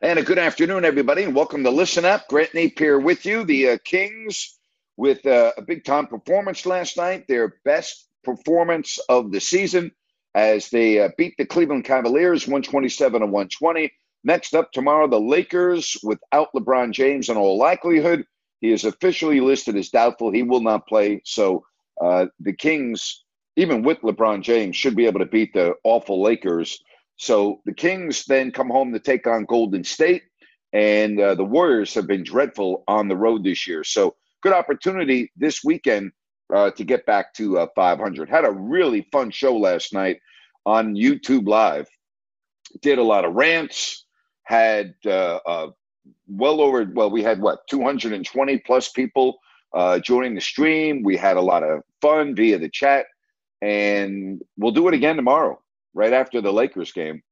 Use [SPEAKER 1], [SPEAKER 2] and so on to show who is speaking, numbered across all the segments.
[SPEAKER 1] And a good afternoon, everybody, and welcome to Listen Up. Grant Napear with you. The uh, Kings with uh, a big time performance last night, their best performance of the season as they uh, beat the Cleveland Cavaliers 127 to 120. Next up tomorrow, the Lakers without LeBron James in all likelihood. He is officially listed as doubtful. He will not play. So uh, the Kings, even with LeBron James, should be able to beat the awful Lakers so the Kings then come home to take on Golden State, and uh, the Warriors have been dreadful on the road this year. So good opportunity this weekend uh, to get back to uh, 500. Had a really fun show last night on YouTube Live. Did a lot of rants. Had uh, uh, well over well, we had what 220 plus people uh, joining the stream. We had a lot of fun via the chat, and we'll do it again tomorrow right after the Lakers game.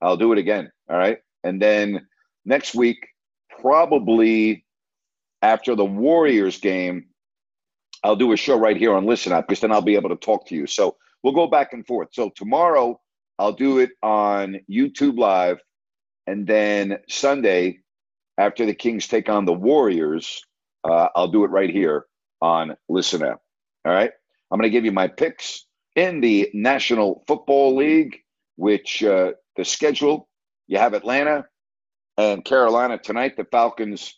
[SPEAKER 1] I'll do it again. All right. And then next week, probably after the Warriors game, I'll do a show right here on Listen Up because then I'll be able to talk to you. So we'll go back and forth. So tomorrow, I'll do it on YouTube Live. And then Sunday, after the Kings take on the Warriors, uh, I'll do it right here on Listen Up. All right. I'm going to give you my picks in the National Football League, which uh, the schedule you have Atlanta and Carolina tonight. The Falcons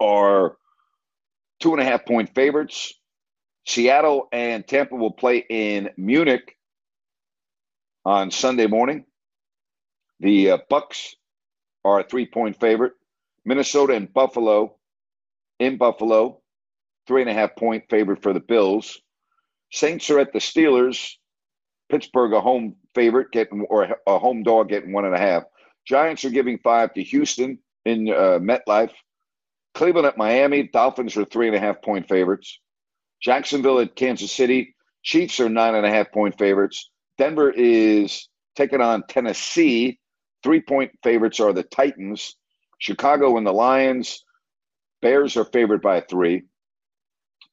[SPEAKER 1] are two and a half point favorites. Seattle and Tampa will play in Munich on Sunday morning. The uh, Bucs are a three point favorite. Minnesota and Buffalo in Buffalo, three and a half point favorite for the Bills. Saints are at the Steelers. Pittsburgh a home favorite getting or a home dog getting one and a half. Giants are giving five to Houston in uh, MetLife. Cleveland at Miami. Dolphins are three and a half point favorites. Jacksonville at Kansas City. Chiefs are nine and a half point favorites. Denver is taking on Tennessee. Three point favorites are the Titans. Chicago and the Lions. Bears are favored by three.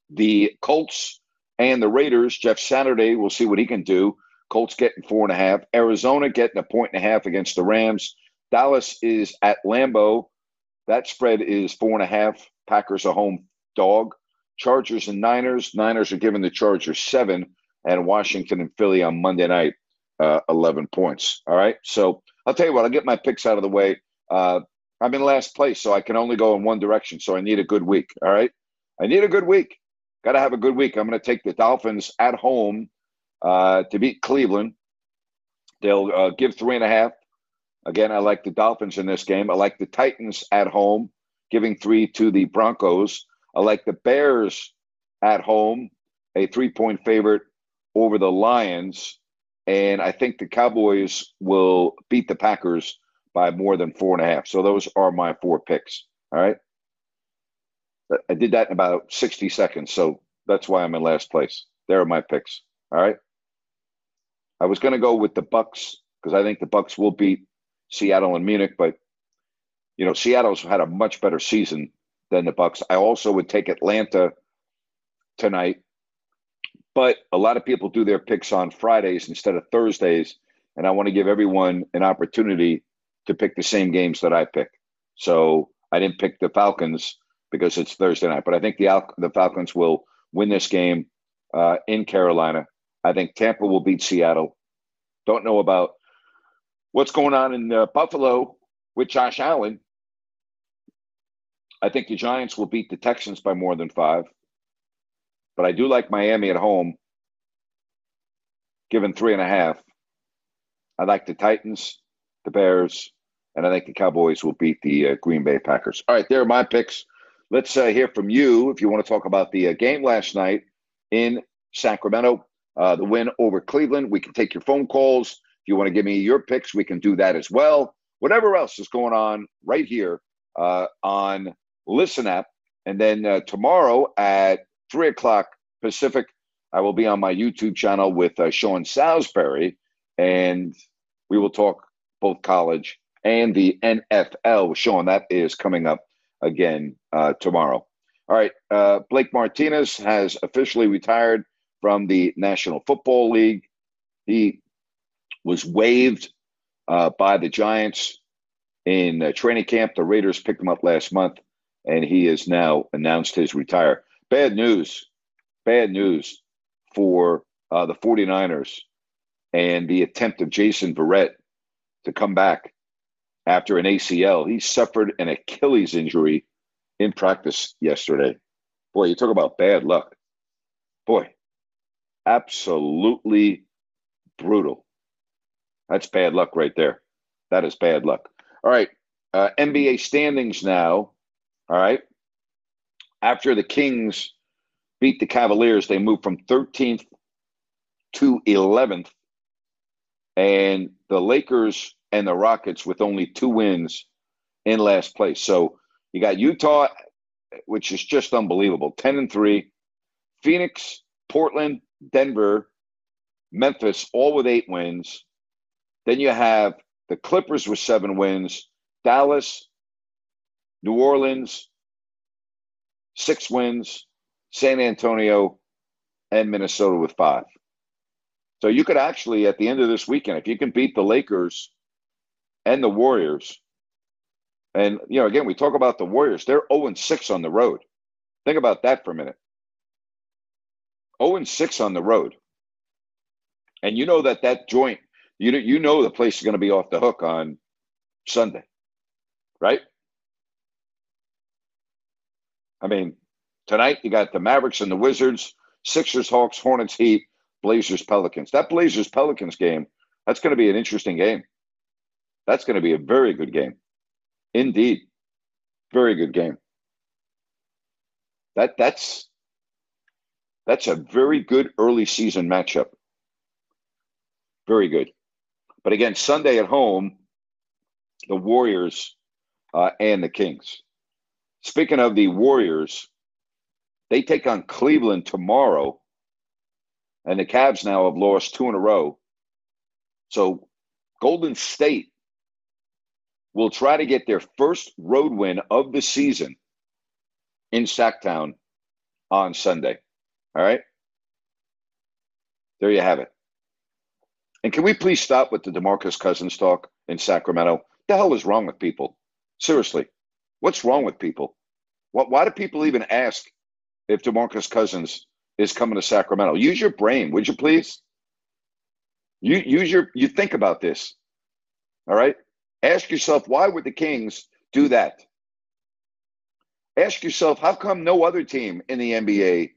[SPEAKER 1] The Colts and the Raiders, Jeff Saturday, we'll see what he can do. Colts getting four and a half. Arizona getting a point and a half against the Rams. Dallas is at Lambeau. That spread is four and a half. Packers a home dog. Chargers and Niners. Niners are giving the Chargers seven, and Washington and Philly on Monday night, uh, 11 points. All right. So I'll tell you what, I'll get my picks out of the way. Uh, I'm in last place, so I can only go in one direction. So I need a good week. All right. I need a good week. Got to have a good week. I'm going to take the Dolphins at home uh, to beat Cleveland. They'll uh, give three and a half. Again, I like the Dolphins in this game. I like the Titans at home, giving three to the Broncos. I like the Bears at home, a three point favorite over the Lions. And I think the Cowboys will beat the Packers by more than four and a half. So those are my four picks. All right. I did that in about 60 seconds. So that's why I'm in last place. There are my picks. All right. I was going to go with the Bucs because I think the Bucs will beat Seattle and Munich, but you know Seattle's had a much better season than the Bucs. I also would take Atlanta tonight, but a lot of people do their picks on Fridays instead of Thursdays, and I want to give everyone an opportunity to pick the same games that I pick. So I didn't pick the Falcons because it's Thursday night. But I think the Al- the Falcons will win this game uh, in Carolina. I think Tampa will beat Seattle. Don't know about what's going on in uh, Buffalo with Josh Allen, I think the Giants will beat the Texans by more than five. But I do like Miami at home, given three and a half. I like the Titans, the Bears, and I think the Cowboys will beat the uh, Green Bay Packers. All right, there are my picks. Let's uh, hear from you if you want to talk about the uh, game last night in Sacramento, uh, the win over Cleveland. We can take your phone calls. If you want to give me your picks, we can do that as well. Whatever else is going on right here uh, on Listen Up. And then uh, tomorrow at 3 o'clock Pacific, I will be on my YouTube channel with uh, Sean Salisbury, and we will talk both college and the NFL Sean. That is coming up again uh, tomorrow. All right, uh, Blake Martinez has officially retired from the National Football League. He was waived uh, by the Giants in uh, training camp. The Raiders picked him up last month, and he has now announced his retire. Bad news, bad news for uh, the 49ers and the attempt of Jason Verrett to come back after an ACL. He suffered an Achilles injury in practice yesterday. Boy, you talk about bad luck. Boy, absolutely brutal. That's bad luck right there. That is bad luck. All right. Uh, NBA standings now. All right. After the Kings beat the Cavaliers, they moved from 13th to 11th. And the Lakers and the Rockets with only two wins in last place. So you got Utah, which is just unbelievable 10 and 3. Phoenix, Portland, Denver, Memphis, all with eight wins. Then you have the Clippers with seven wins, Dallas, New Orleans, six wins, San Antonio, and Minnesota with five. So you could actually, at the end of this weekend, if you can beat the Lakers and the Warriors, and you know, again, we talk about the Warriors, they're 0 6 on the road. Think about that for a minute. 0 6 on the road. And you know that that joint, you know, you know the place is going to be off the hook on Sunday, right? I mean, tonight you got the Mavericks and the Wizards, Sixers, Hawks, Hornets, Heat, Blazers, Pelicans. That Blazers Pelicans game, that's going to be an interesting game. That's going to be a very good game. Indeed. Very good game. That that's that's a very good early season matchup. Very good. But again, Sunday at home, the Warriors uh, and the Kings. Speaking of the Warriors, they take on Cleveland tomorrow, and the Cavs now have lost two in a row. So Golden State will try to get their first road win of the season in Sacktown on Sunday. All right? There you have it. And can we please stop with the DeMarcus Cousins talk in Sacramento? The hell is wrong with people? Seriously, what's wrong with people? What, why do people even ask if DeMarcus Cousins is coming to Sacramento? Use your brain, would you please? You use your you think about this. All right? Ask yourself, why would the Kings do that? Ask yourself, how come no other team in the NBA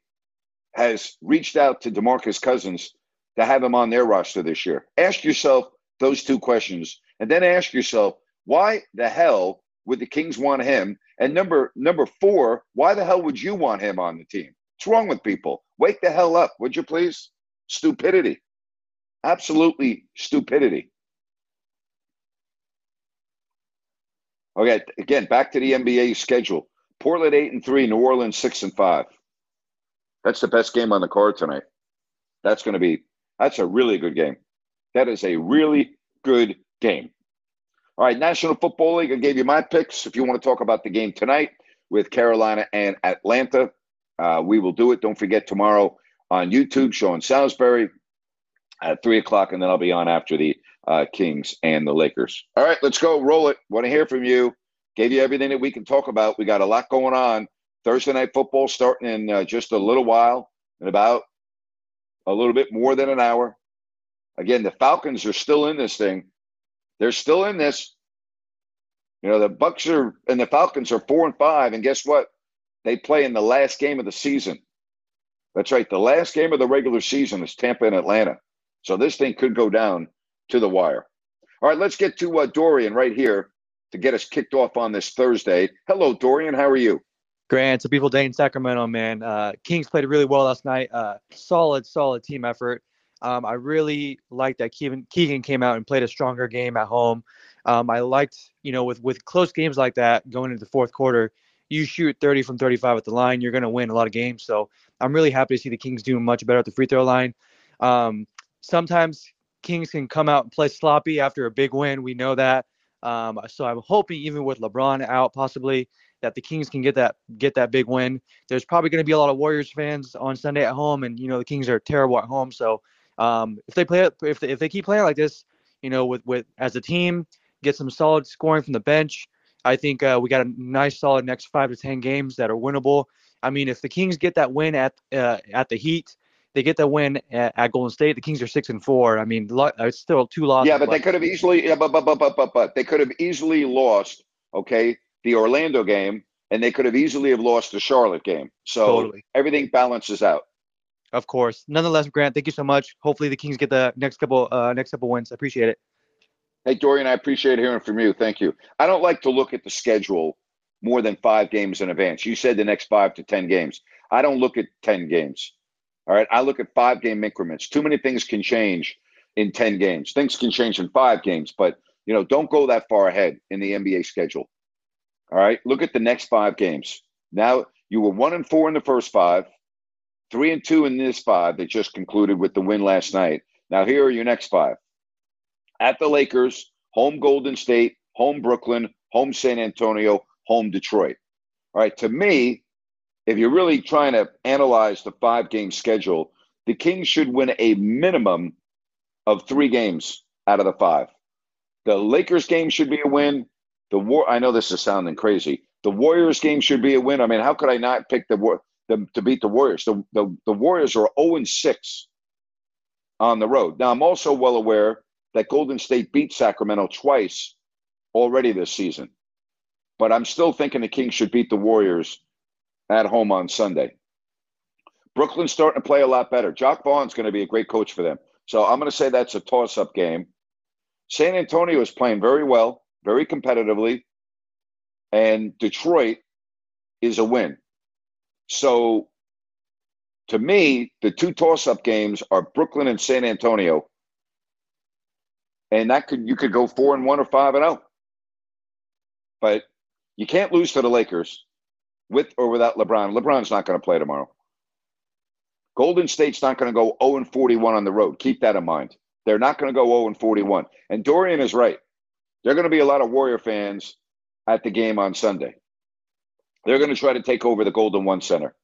[SPEAKER 1] has reached out to DeMarcus Cousins to have him on their roster this year? Ask yourself those two questions. And then ask yourself, why the hell would the Kings want him? And number number four, why the hell would you want him on the team? What's wrong with people? Wake the hell up, would you please? Stupidity. Absolutely stupidity. Okay, again, back to the NBA schedule. Portland eight and three, New Orleans six and five. That's the best game on the card tonight. That's going to be that's a really good game. That is a really good game. All right, National Football League. I gave you my picks. If you want to talk about the game tonight with Carolina and Atlanta, uh, we will do it. Don't forget tomorrow on YouTube, Sean Salisbury at three o'clock, and then I'll be on after the uh, Kings and the Lakers. All right, let's go. Roll it. Want to hear from you. Gave you everything that we can talk about. We got a lot going on. Thursday night football starting in uh, just a little while, in about a little bit more than an hour. Again, the Falcons are still in this thing. They're still in this. You know, the Bucs are and the Falcons are four and five, and guess what? They play in the last game of the season. That's right. The last game of the regular season is Tampa and Atlanta. So this thing could go down to the wire. All right, let's get to uh, Dorian right here to get us kicked off on this Thursday. Hello, Dorian. How are you?
[SPEAKER 2] Grant, it's a beautiful day in Sacramento, man. Uh, Kings played really well last night. Uh, solid, solid team effort. Um, I really liked that Keegan, Keegan came out and played a stronger game at home. Um, I liked, you know, with with close games like that going into the fourth quarter, you shoot 30 from 35 at the line, you're going to win a lot of games. So I'm really happy to see the Kings doing much better at the free throw line. Um, sometimes Kings can come out and play sloppy after a big win. We know that. Um, so I'm hoping even with LeBron out possibly that the Kings can get that get that big win. There's probably going to be a lot of Warriors fans on Sunday at home, and you know the Kings are terrible at home. So um, if they play if they, if they keep playing like this, you know with with as a team, get some solid scoring from the bench. I think uh, we got a nice solid next five to ten games that are winnable. I mean, if the Kings get that win at uh, at the Heat, they get the win at, at, Golden State. The Kings are six and four. I mean, it's still two losses.
[SPEAKER 1] Yeah, but they could have easily. Yeah, but but but but but but they could have easily lost. Okay, the Orlando game, and they could have easily have lost the Charlotte game. So totally. everything balances out.
[SPEAKER 2] Of course. Nonetheless, Grant, thank you so much. Hopefully, the Kings get the next couple uh, next couple wins. I appreciate it.
[SPEAKER 1] Hey, Dorian, I appreciate hearing from you. Thank you. I don't like to look at the schedule more than five games in advance. You said the next five to ten games. I don't look at ten games. All right. I look at five game increments. Too many things can change in 10 games. Things can change in five games, but you know, don't go that far ahead in the NBA schedule. All right. Look at the next five games. Now you were one and four in the first five, three and two in this five that just concluded with the win last night. Now here are your next five. At the Lakers, home Golden State, home Brooklyn, home San Antonio, home Detroit. All right. To me, if you're really trying to analyze the five game schedule, the Kings should win a minimum of three games out of the five. The Lakers game should be a win. The war. I know this is sounding crazy. The Warriors game should be a win. I mean, how could I not pick the, the to beat the Warriors? The, the the Warriors are 0 and 6 on the road. Now, I'm also well aware that Golden State beat Sacramento twice already this season, but I'm still thinking the Kings should beat the Warriors at home on Sunday. Brooklyn's starting to play a lot better. Jacque Vaughn's going to be a great coach for them. So I'm going to say that's a toss up game. San Antonio is playing very well, very competitively, and Detroit is a win. So to me, the two toss up games are Brooklyn and San Antonio. And that could you could go four and one or five and out. But you can't lose to the Lakers with or without LeBron. LeBron's not going to play tomorrow. Golden State's not going to go 0 and 41 on the road. Keep that in mind. They're not going to go 0 and 41. And Dorian is right. There are going to be a lot of Warrior fans at the game on Sunday. They're going to try to take over the Golden One Center.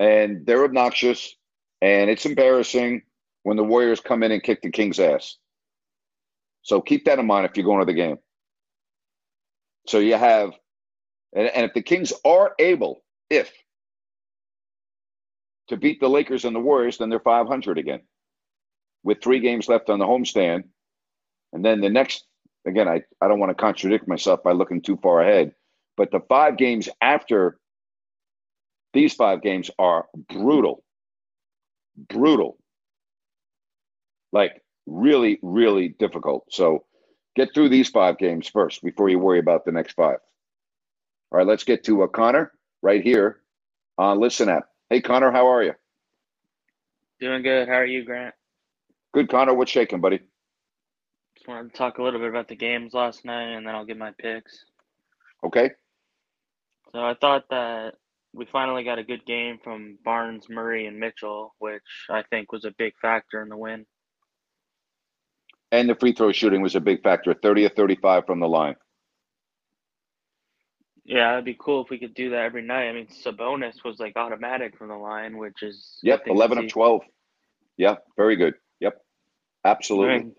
[SPEAKER 1] And they're obnoxious. And it's embarrassing when the Warriors come in and kick the King's ass. So keep that in mind if you're going to the game. So you have and, and if the Kings are able, if to beat the Lakers and the Warriors, then they're 500 again with three games left on the homestand. And then the next, again, I, I don't want to contradict myself by looking too far ahead, but the five games after these five games are brutal. Brutal. Like really, really difficult. So get through these five games first before you worry about the next five. All right, let's get to uh, Connor right here on Listen Up. Hey, Connor, how are you?
[SPEAKER 3] Doing good. How are you, Grant?
[SPEAKER 1] Good, Connor. What's shaking, buddy?
[SPEAKER 3] Just wanted to talk a little bit about the games last night, and then I'll give my picks.
[SPEAKER 1] Okay.
[SPEAKER 3] So I thought that we finally got a good game from Barnes, Murray, and Mitchell, which I think was a big factor in the win.
[SPEAKER 1] And the free throw shooting was a big factor, 30 or 35 from the line.
[SPEAKER 3] Yeah, it'd be cool if we could do that every night. I mean, Sabonis was like automatic from the line, which is
[SPEAKER 1] yep, eleven of twelve. Yeah, very good. Yep, absolutely. I, mean,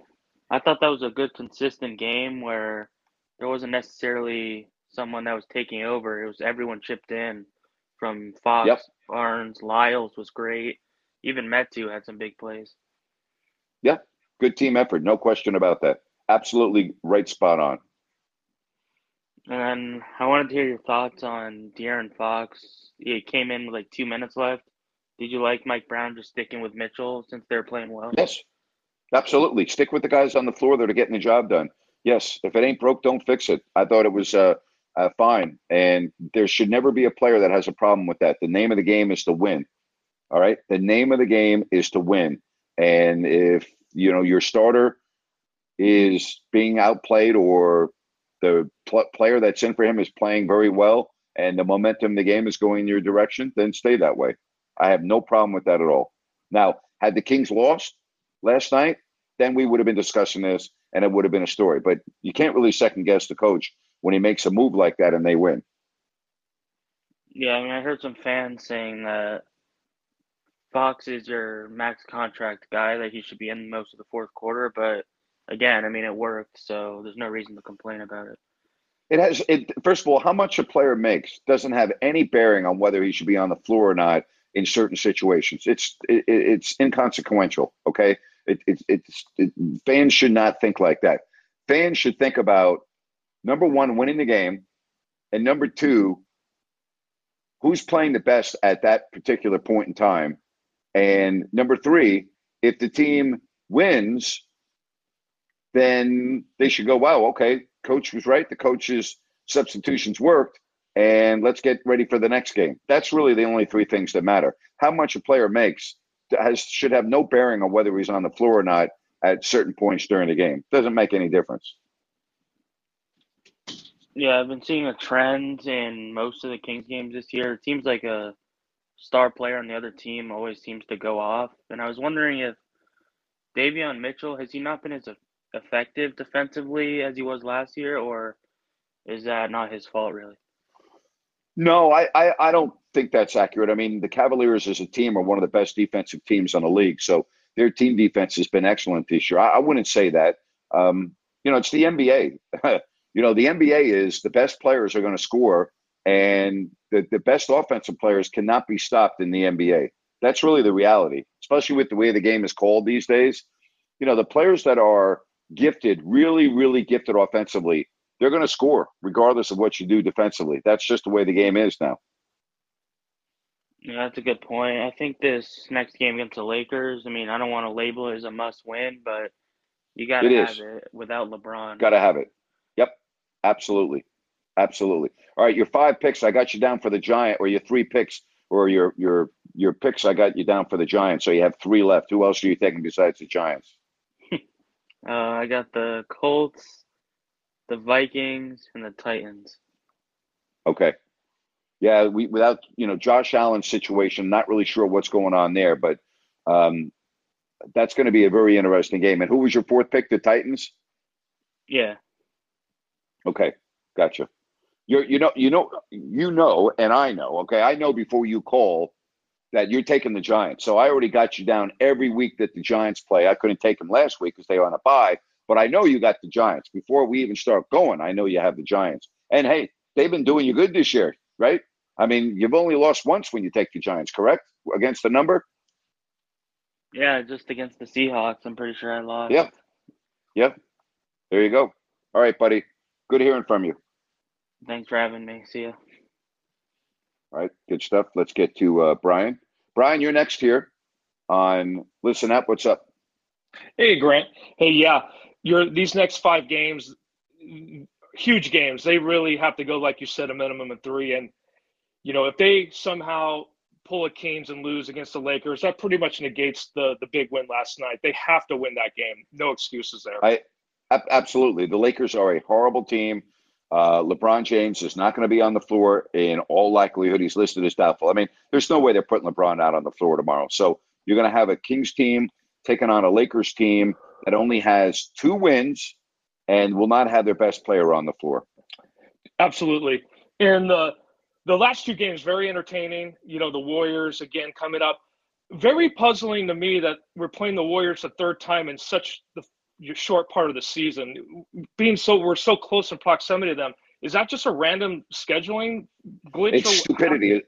[SPEAKER 3] I thought that was a good, consistent game where there wasn't necessarily someone that was taking over. It was everyone chipped in, from Fox, yep. Barnes, Lyles was great. Even Metu had some big plays.
[SPEAKER 1] Yeah, good team effort, no question about that. Absolutely right spot on.
[SPEAKER 3] And I wanted to hear your thoughts on De'Aaron Fox. He came in with like two minutes left. Did you like Mike Brown just sticking with Mitchell since they're playing well?
[SPEAKER 1] Yes, absolutely. Stick with the guys on the floor that are getting the job done. Yes, if it ain't broke, don't fix it. I thought it was uh, uh, fine, and there should never be a player that has a problem with that. The name of the game is to win. All right, the name of the game is to win, and if you know your starter is being outplayed or the pl- player that's in for him is playing very well and the momentum the game is going in your direction, then stay that way. I have no problem with that at all. Now, had the Kings lost last night, then we would have been discussing this and it would have been a story. But you can't really second guess the coach when he makes a move like that and they win.
[SPEAKER 3] Yeah, I mean, I heard some fans saying that Fox is your max contract guy, that he should be in most of the fourth quarter, but again, I mean, it worked, so there's no reason to complain about it.
[SPEAKER 1] It has. It, first of all, how much a player makes doesn't have any bearing on whether he should be on the floor or not in certain situations. It's it, it's inconsequential. Okay, it, it, it's it, fans should not think like that. Fans should think about number one, winning the game, and number two, who's playing the best at that particular point in time, and number three, if the team wins, then they should go, wow, okay, coach was right. The coach's substitutions worked, and let's get ready for the next game. That's really the only three things that matter. How much a player makes has should have no bearing on whether he's on the floor or not at certain points during the game. Doesn't make any difference.
[SPEAKER 3] Yeah, I've been seeing a trend in most of the Kings games this year. It seems like a star player on the other team always seems to go off. And I was wondering if Davion Mitchell has he not been as effective defensively as he was last year, or is that not his fault really?
[SPEAKER 1] No, I, I, I don't think that's accurate. I mean, the Cavaliers as a team are one of the best defensive teams on the league, so their team defense has been excellent this year. I, I wouldn't say that. Um, you know, it's the NBA. you know, the NBA is the best players are going to score, and the, the best offensive players cannot be stopped in the NBA. That's really the reality, especially with the way the game is called these days. You know, the players that are gifted, really, really gifted offensively, they're going to score regardless of what you do defensively. That's just the way the game is now.
[SPEAKER 3] Yeah, that's a good point. I think this next game against the Lakers, I mean, I don't want to label it as a must win, but you got to have is. it without LeBron.
[SPEAKER 1] Got to have it. Yep. Absolutely. Absolutely. All right, your five picks, I got you down for the Giant, or your three picks, or your your your picks, I got you down for the Giants. So you have three left. Who else are you taking besides the Giants?
[SPEAKER 3] Uh, I got the Colts, the Vikings, and the Titans.
[SPEAKER 1] Okay. Yeah, we without you know Josh Allen's situation, not really sure what's going on there, but um, that's going to be a very interesting game. And who was your fourth pick? The Titans.
[SPEAKER 3] Yeah.
[SPEAKER 1] Okay, gotcha. You you know you know you know, and I know. Okay, I know before you call that you're taking the Giants. So I already got you down every week that the Giants play. I couldn't take them last week because they were on a bye, but I know you got the Giants. Before we even start going, I know you have the Giants. And hey, they've been doing you good this year, right? I mean, you've only lost once when you take the Giants, correct? Against the number?
[SPEAKER 3] Yeah, just against the Seahawks. I'm pretty sure I lost.
[SPEAKER 1] Yep. Yep. There you go. All right, buddy. Good hearing from you.
[SPEAKER 3] Thanks for having me. See you.
[SPEAKER 1] All right, good stuff. Let's get to uh, Brian. Brian, you're next here on Listen Up. What's up?
[SPEAKER 4] Hey, Grant. Hey, yeah, you're these next five games, huge games. They really have to go, like you said, a minimum of three. And you know, if they somehow pull a Kings and lose against the Lakers, that pretty much negates the the big win last night. They have to win that game. No excuses there.
[SPEAKER 1] I absolutely. The Lakers are a horrible team. Uh, LeBron James is not going to be on the floor in all likelihood. He's listed as doubtful. I mean, there's no way they're putting LeBron out on the floor tomorrow. So you're going to have a Kings team taking on a Lakers team that only has two wins and will not have their best player on the floor.
[SPEAKER 4] Absolutely. And the the last two games very entertaining. You know, the Warriors again coming up. Very puzzling to me that we're playing the Warriors a third time in such the your short part of the season. Being so we're so close in proximity to them, is that just a random scheduling glitch?
[SPEAKER 1] It's stupidity.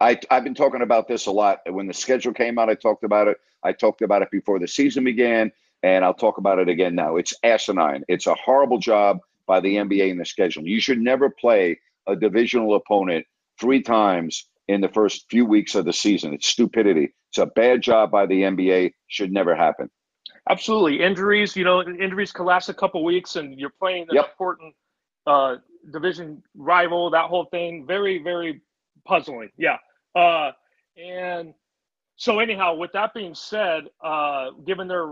[SPEAKER 1] I, I've been talking about this a lot. When the schedule came out, I talked about it. I talked about it before the season began, and I'll talk about it again now. It's asinine. It's a horrible job by the NBA in the schedule. You should never play a divisional opponent three times in the first few weeks of the season. It's stupidity. It's a bad job by the NBA. Should never happen.
[SPEAKER 4] Absolutely. Injuries, you know, injuries can last a couple weeks and you're playing an yep. important uh, division rival, that whole thing. Very, very puzzling. Yeah. Uh, and so, anyhow, with that being said, uh, given their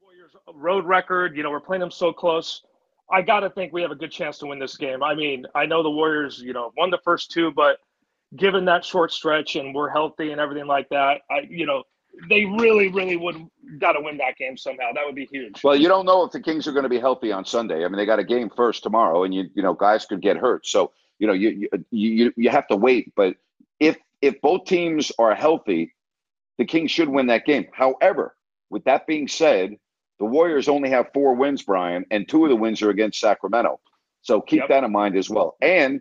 [SPEAKER 4] Warriors road record, you know, we're playing them so close. I got to think we have a good chance to win this game. I mean, I know the Warriors, you know, won the first two, but given that short stretch and we're healthy and everything like that, I, you know, they really, really would got to win that game somehow. That would be huge.
[SPEAKER 1] Well, you don't know if the Kings are going to be healthy on Sunday. I mean, they got a game first tomorrow, and you you know guys could get hurt. So you know you you you, you have to wait. But if if both teams are healthy, the Kings should win that game. However, with that being said, the Warriors only have four wins, Brian, and two of the wins are against Sacramento. So keep yep. that in mind as well. And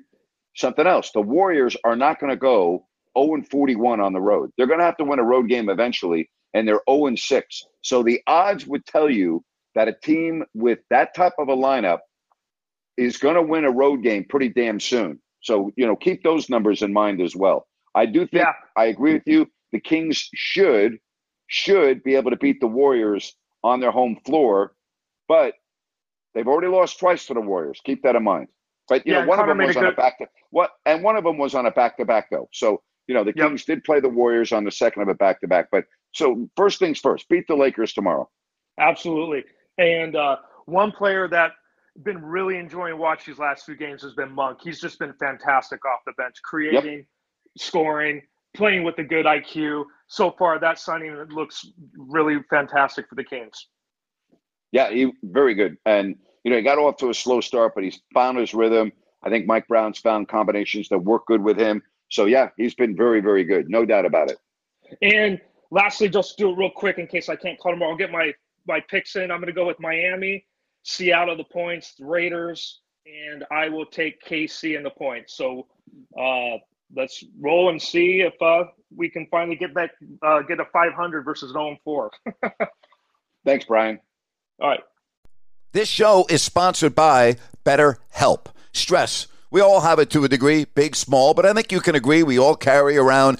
[SPEAKER 1] something else, the Warriors are not going to go 0 41 on the road. They're going to have to win a road game eventually, and they're 0 6. So the odds would tell you that a team with that type of a lineup is going to win a road game pretty damn soon. So, you know, keep those numbers in mind as well. I do think yeah. I agree with you. The Kings should should be able to beat the Warriors on their home floor, but they've already lost twice to the Warriors. Keep that in mind. But you yeah, know, one of them was on good... a back to what, and one of them was on a back to back though. So you know, the yep. Kings did play the Warriors on the second of a back to back. But so first things first, beat the Lakers tomorrow.
[SPEAKER 4] Absolutely. And uh, one player that been really enjoying watch these last few games has been Monk. He's just been fantastic off the bench, creating, yep. scoring, playing with a good IQ. So far, that signing looks really fantastic for the Kings.
[SPEAKER 1] Yeah, he very good. And you know, he got off to a slow start, but he's found his rhythm. I think Mike Brown's found combinations that work good with him. So yeah, he's been very, very good, no doubt about it.
[SPEAKER 4] And lastly, just do it real quick in case I can't call tomorrow. I'll get my my picks in. I'm going to go with Miami, Seattle the points, the Raiders, and I will take KC in the points. So uh, let's roll and see if uh, we can finally get back uh, get a 500 versus an 0 4.
[SPEAKER 1] Thanks, Brian.
[SPEAKER 4] All right.
[SPEAKER 5] This show is sponsored by BetterHelp. Stress we all have it to a degree, big, small, but I think you can agree we all carry around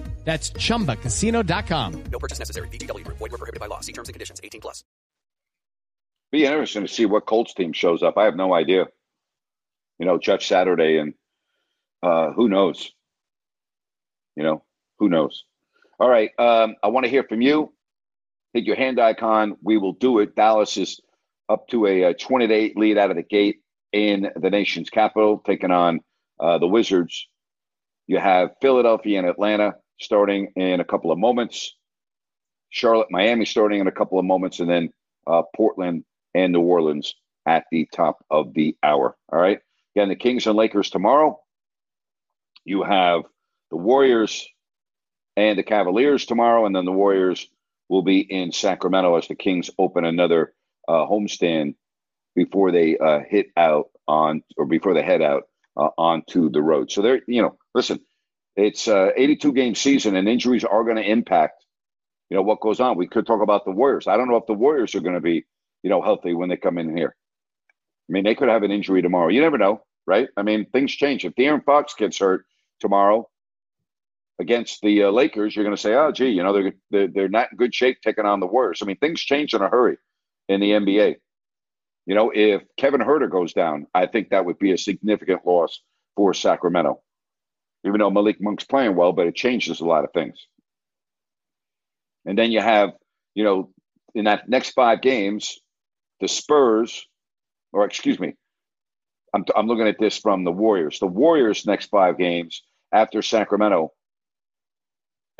[SPEAKER 6] That's ChumbaCasino.com.
[SPEAKER 7] No purchase necessary. VGW. Void were prohibited by law. See terms and conditions. 18 plus.
[SPEAKER 1] Be interesting to see what Colts team shows up. I have no idea. You know, Judge Saturday and uh, who knows? You know, who knows? All right. Um, I want to hear from you. Hit your hand icon. We will do it. Dallas is up to a, a 28 lead out of the gate in the nation's capital, taking on uh, the Wizards. You have Philadelphia and Atlanta starting in a couple of moments. Charlotte, Miami starting in a couple of moments, and then uh, Portland and New Orleans at the top of the hour. All right. Again, the Kings and Lakers tomorrow. You have the Warriors and the Cavaliers tomorrow, and then the Warriors will be in Sacramento as the Kings open another uh, homestand before they uh, hit out on or before they head out uh, onto the road. So they're, you know, listen, it's uh, 82 game season and injuries are going to impact, you know, what goes on. We could talk about the Warriors. I don't know if the Warriors are going to be, you know, healthy when they come in here. I mean, they could have an injury tomorrow. You never know, right? I mean, things change. If De'Aaron Fox gets hurt tomorrow, against the uh, Lakers, you're going to say, "Oh, gee, you know they're, they're they're not in good shape taking on the Warriors." I mean, things change in a hurry in the NBA. You know, if Kevin Huerter goes down, I think that would be a significant loss for Sacramento. Even though Malik Monk's playing well, but it changes a lot of things. And then you have, you know, in that next five games, the Spurs, or excuse me, I'm, I'm looking at this from the Warriors. The Warriors' next five games after Sacramento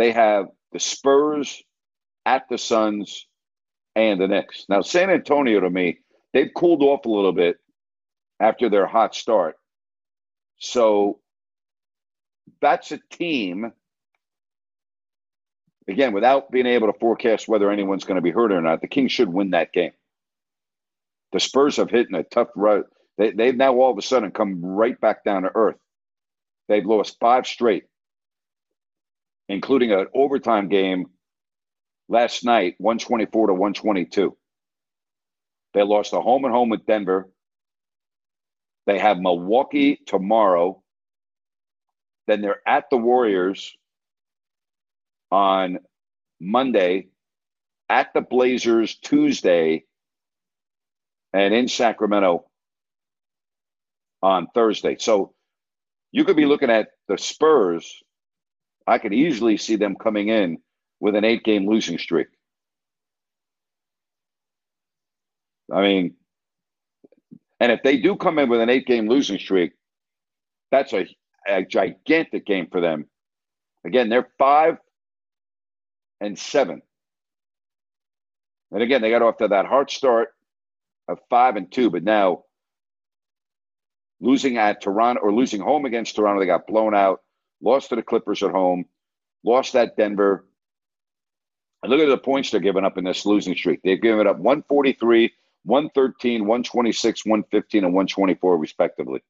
[SPEAKER 1] they have the Spurs at the Suns and the Knicks. Now, San Antonio to me, they've cooled off a little bit after their hot start. So that's a team, again, without being able to forecast whether anyone's going to be hurt or not, the Kings should win that game. The Spurs have hit in a tough run. They, they've now all of a sudden come right back down to earth. They've lost five straight including an overtime game last night, 124 to 122. They lost a home and home with Denver. They have Milwaukee tomorrow. Then they're at the Warriors on Monday, at the Blazers Tuesday, and in Sacramento on Thursday. So you could be looking at the Spurs I could easily see them coming in with an eight game losing streak. I mean, and if they do come in with an eight game losing streak, that's a, a gigantic game for them. Again, they're five and seven. And again, they got off to that hard start of five and two, but now losing at Toronto or losing home against Toronto, they got blown out lost to the Clippers at home, lost at Denver. And look at the points they're giving up in this losing streak. They've given up 143, 113, 126, 115, and 124, respectively.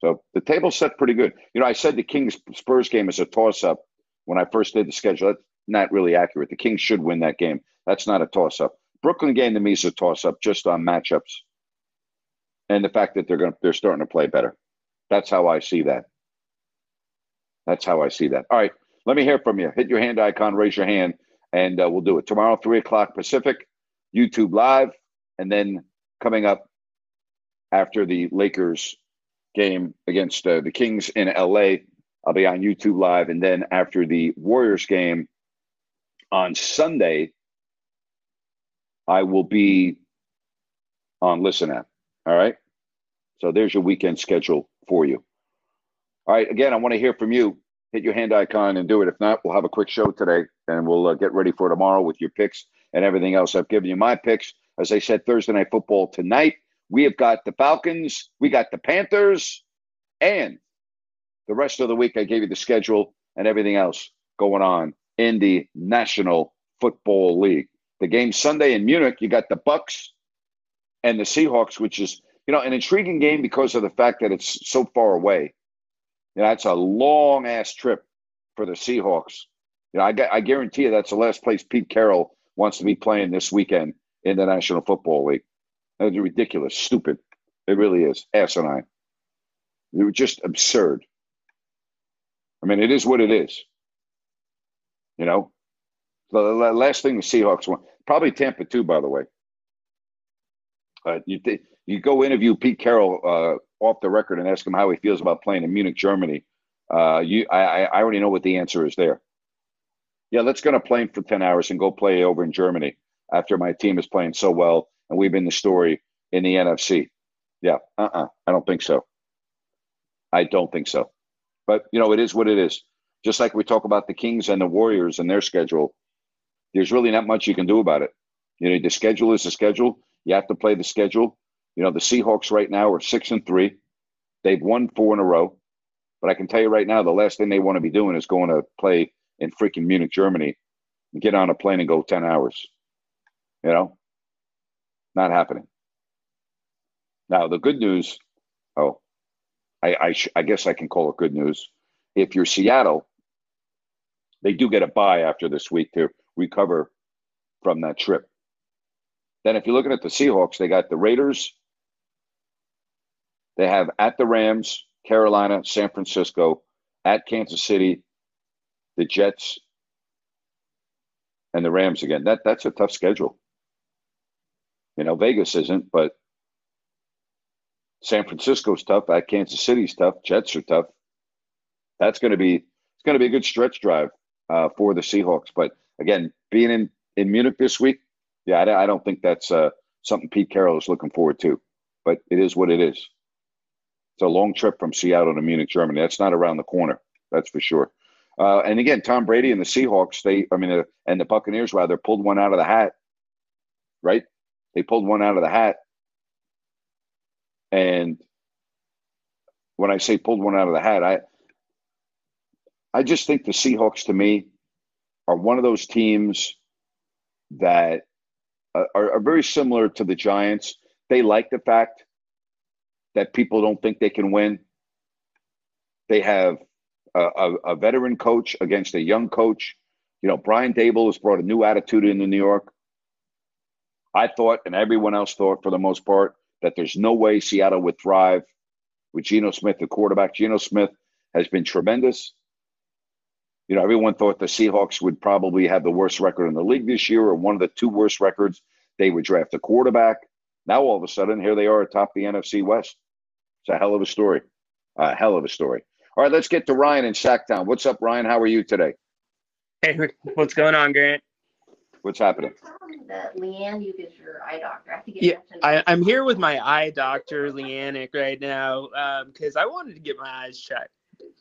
[SPEAKER 1] So the table's set pretty good. You know, I said the Kings Spurs game is a toss up when I first did the schedule. That's not really accurate. The Kings should win that game. That's not a toss up. Brooklyn game to me is a toss up just on matchups and the fact that they're going to, they're starting to play better. That's how I see that. That's how I see that. All right, let me hear from you. Hit your hand icon, raise your hand, and uh, we'll do it tomorrow, three o'clock Pacific, YouTube live, and then coming up after the Lakers game against uh, the Kings in LA, I'll be on YouTube live, and then after the Warriors game on Sunday, I will be on Listen Up. All right. So there's your weekend schedule for you. All right. Again, I want to hear from you. Hit your hand icon and do it. If not, we'll have a quick show today and we'll uh, get ready for tomorrow with your picks and everything else. I've given you my picks. As I said, Thursday Night Football tonight. We have got the Falcons, we got the Panthers, and the rest of the week, I gave you the schedule and everything else going on in the National Football League. The game Sunday in Munich, you got the Bucs and the Seahawks, which is you know an intriguing game because of the fact that it's so far away. You know, that's a long ass trip for the Seahawks. You know, I, I guarantee you that's the last place Pete Carroll wants to be playing this weekend in the National Football League. That's ridiculous, stupid. It really is asinine. It was just absurd. I mean, it is what it is. You know, the last thing the Seahawks want, probably Tampa too, by the way. Uh, you th- you go interview Pete Carroll uh, off the record and ask him how he feels about playing in Munich, Germany, uh, you, I, I already know what the answer is there. Yeah, let's go on a plane for 10 hours and go play over in Germany after my team is playing so well and we've been the story in the NFC. Yeah, uh-uh, I don't think so. I don't think so. But, you know, it is what it is. Just like we talk about the Kings and the Warriors and their schedule, there's really not much you can do about it. You know, the schedule is the schedule. You have to play the schedule. You know, the Seahawks right now are six and three. They've won four in a row. But I can tell you right now, the last thing they want to be doing is going to play in freaking Munich, Germany, and get on a plane and go 10 hours. You know, not happening. Now, the good news, oh, I, I, sh- I guess I can call it good news. If you're Seattle, they do get a bye after this week to recover from that trip. Then, if you're looking at the Seahawks, they got the Raiders. They have at the Rams, Carolina, San Francisco, at Kansas City, the Jets, and the Rams again. That that's a tough schedule. You know, Vegas isn't, but San Francisco's tough. At Kansas City's tough. Jets are tough. That's going to be it's going to be a good stretch drive uh, for the Seahawks. But again, being in in Munich this week, yeah, I, I don't think that's uh, something Pete Carroll is looking forward to. But it is what it is. It's a long trip from Seattle to Munich, Germany. That's not around the corner. That's for sure. Uh, and again, Tom Brady and the Seahawks, they, I mean, uh, and the Buccaneers rather pulled one out of the hat, right? They pulled one out of the hat. And when I say pulled one out of the hat, I, I just think the Seahawks to me are one of those teams that are, are very similar to the Giants. They like the fact that people don't think they can win. They have a, a, veteran coach against a young coach. You know, Brian Daboll has brought a new attitude into New York. I thought, and everyone else thought for the most part, that there's no way Seattle would thrive with Geno Smith, the quarterback. Geno Smith has been tremendous. You know, everyone thought the Seahawks would probably have the worst record in the league this year or one of the two worst records. They would draft a quarterback. Now, all of a sudden, here they are atop the NFC West. It's a hell of a story. A hell of a story. All right, let's get to Ryan in Sacktown. What's up, Ryan? How are you today?
[SPEAKER 8] Hey, what's going on, Grant?
[SPEAKER 1] What's happening?
[SPEAKER 9] That Leanne, you get your eye doctor. I
[SPEAKER 8] yeah, I, am here with my eye doctor, Leanne, right now, because um, I wanted to get my eyes checked.